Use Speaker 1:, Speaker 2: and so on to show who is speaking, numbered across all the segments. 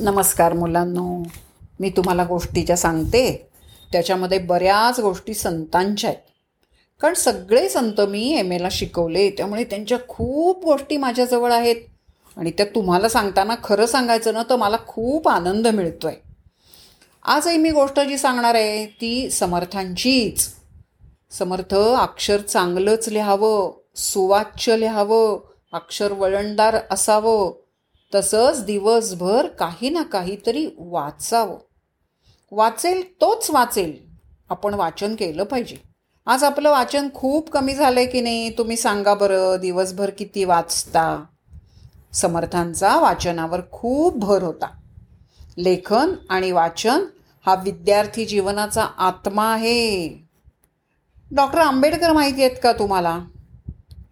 Speaker 1: नमस्कार मुलांनो. मी तुम्हाला गोष्टीच्या सांगते. त्याच्यामध्ये बऱ्याच गोष्टी संतांच्या आहेत. कारण सगळे संत मी एम एला शिकवले. त्यामुळे त्यांच्या खूप गोष्टी माझ्याजवळ आहेत. आणि त्या तुम्हाला सांगताना खरं सांगायचं ना तर मला खूप आनंद मिळतो आहे आजही मी गोष्ट जी सांगणार आहे ती समर्थांचीच. समर्थ अक्षर चांगलंच लिहावं सुवाच्य लिहावं अक्षर वळणदार असावं. तसंच दिवसभर काही ना काहीतरी वाचावं. वाचेल तोच वाचेल. आपण वाचन केलं पाहिजे. आज आपलं वाचन खूप कमी झालं आहे की नाही तुम्ही सांगा बरं दिवसभर किती वाचता? समर्थांचा वाचनावर खूप भर होता. लेखन आणि वाचन हा विद्यार्थी जीवनाचा आत्मा आहे. डॉक्टर आंबेडकर माहिती आहेत का तुम्हाला?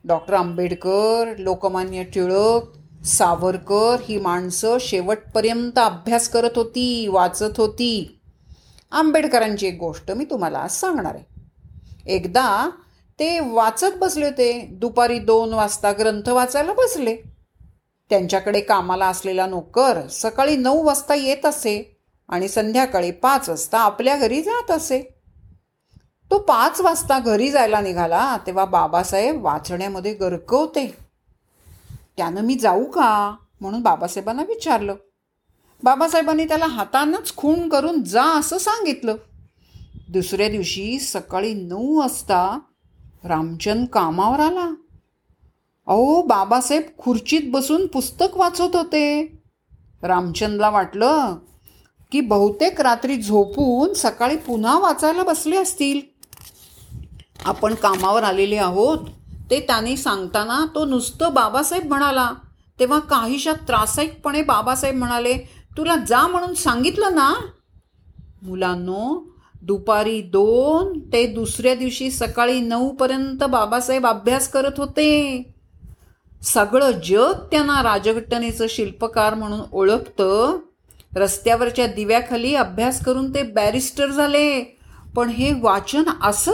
Speaker 1: डॉक्टर आंबेडकर लोकमान्य टिळक सावरकर ही माणसं शेवटपर्यंत अभ्यास करत होती वाचत होती. आंबेडकरांची एक गोष्ट मी तुम्हाला आज सांगणार आहे. एकदा ते वाचत बसले होते. दुपारी दोन वाजता ग्रंथ वाचायला बसले. त्यांच्याकडे कामाला असलेला नोकर सकाळी नऊ वाजता येत असे आणि संध्याकाळी पाच वाजता आपल्या घरी जात असे. तो पाच वाजता घरी जायला निघाला तेव्हा बाबासाहेब वाचण्यामध्ये गरकवते. त्यानं मी जाऊ का? म्हणून बाबासाहेबांना विचारलं. बाबासाहेबांनी त्याला हातानंच खून करून जा असं सांगितलं. दुसऱ्या दिवशी सकाळी नऊ वाजता रामचंद कामावर आला. अहो बाबासाहेब खुर्चीत बसून पुस्तक वाचत होते. रामचंदला वाटलं की बहुतेक रात्री झोपून सकाळी पुन्हा वाचायला बसले असतील. आपण कामावर आलेले आहोत. ते त्याने सांगताना तो नुसतं बाबासाहेब म्हणाला. तेव्हा काहीशा त्रासायिकपणे बाबासाहेब म्हणाले तुला जा म्हणून सांगितलं ना. मुलांनो दुपारी दोन ते दुसऱ्या दिवशी सकाळी नऊपर्यंत बाबासाहेब अभ्यास करत होते. सगळं जग त्यांना राजघटनेचं शिल्पकार म्हणून ओळखतं. रस्त्यावरच्या दिव्याखाली अभ्यास करून ते बॅरिस्टर झाले. पण हे वाचन असं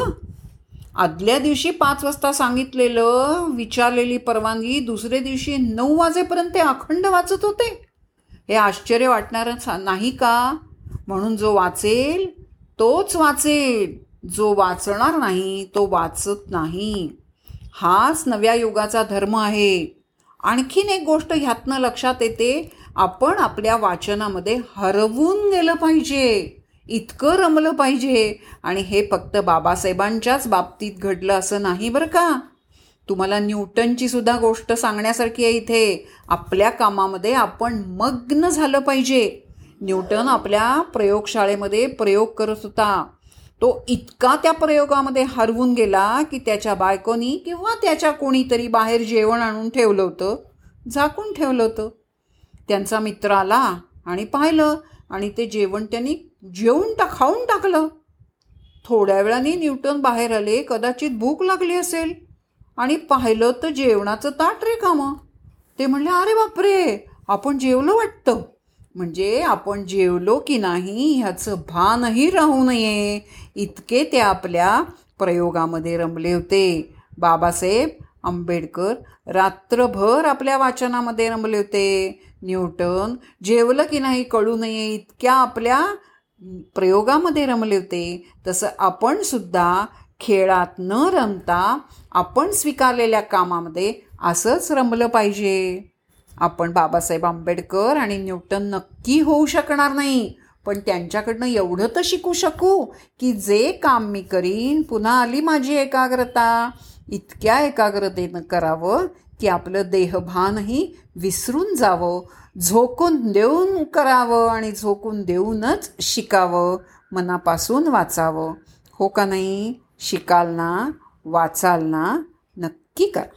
Speaker 1: आदल्या दिवशी पाच वाजता सांगितलेलं विचारलेली परवानगी दुसऱ्या दिवशी नऊ वाजेपर्यंत अखंड वाचत होते. हे आश्चर्य वाटणारं नाही का? म्हणून जो वाचेल तोच वाचेल. जो वाचणार नाही तो वाचत नाही. हाच नव्या युगाचा धर्म आहे. आणखीन एक गोष्ट ह्यातनं लक्षात येते आपण आपल्या वाचनामध्ये हरवून गेलं पाहिजे. इतकं रमलं पाहिजे. आणि हे फक्त बाबासाहेबांच्याच बाबतीत घडलं असं नाही बरं का? तुम्हाला न्यूटनची सुद्धा गोष्ट सांगण्यासारखी आहे इथे. आपल्या कामामध्ये आपण मग्न झालं पाहिजे. न्यूटन आपल्या प्रयोगशाळेमध्ये प्रयोग करत होता. तो इतका त्या प्रयोगामध्ये हरवून गेला की त्याच्या बायकोनी किंवा त्याच्या कोणीतरी बाहेर जेवण आणून ठेवलं होतं झाकून ठेवलं होतं. त्यांचा मित्र आला आणि पाहिलं आणि ते जेवण त्यांनी जेवून टा खाऊन टाकलं. थोड्या वेळाने न्यूटन बाहेर आले कदाचित भूक लागली असेल. आणि पाहिलं तर जेवणाचं ताट रे कामं. ते म्हणले अरे बापरे आपण जेवलो वाटतं. म्हणजे आपण जेवलो की नाही ह्याचं भानही राहू नये. इतके ते आपल्या प्रयोगामध्ये रमले होते. बाबासाहेब आंबेडकर रात्रभर आपल्या वाचनामध्ये रमले होते. न्यूटन जेवलं की नाही कळू नये इतक्या आपल्या प्रयोगामध्ये रमले होते. तसं आपण सुद्धा खेळात न रमता आपण स्वीकारलेल्या कामामध्ये असंच रमलं पाहिजे. आपण बाबासाहेब आंबेडकर आणि न्यूटन नक्की होऊ शकणार नाही. पण त्यांच्याकडनं एवढं तर शिकू शकू की जे काम मी करीन पुन्हा आली माझी एकाग्रता. इतक्या एकाग्रतेनं करावं की आपलं देहभानही विसरून जावं झोकून देऊन करावं आणि झोकून देऊनच शिकावं मनापासून वाचावं. हो का नाही? शिकाल ना वाचाल ना नक्की करा.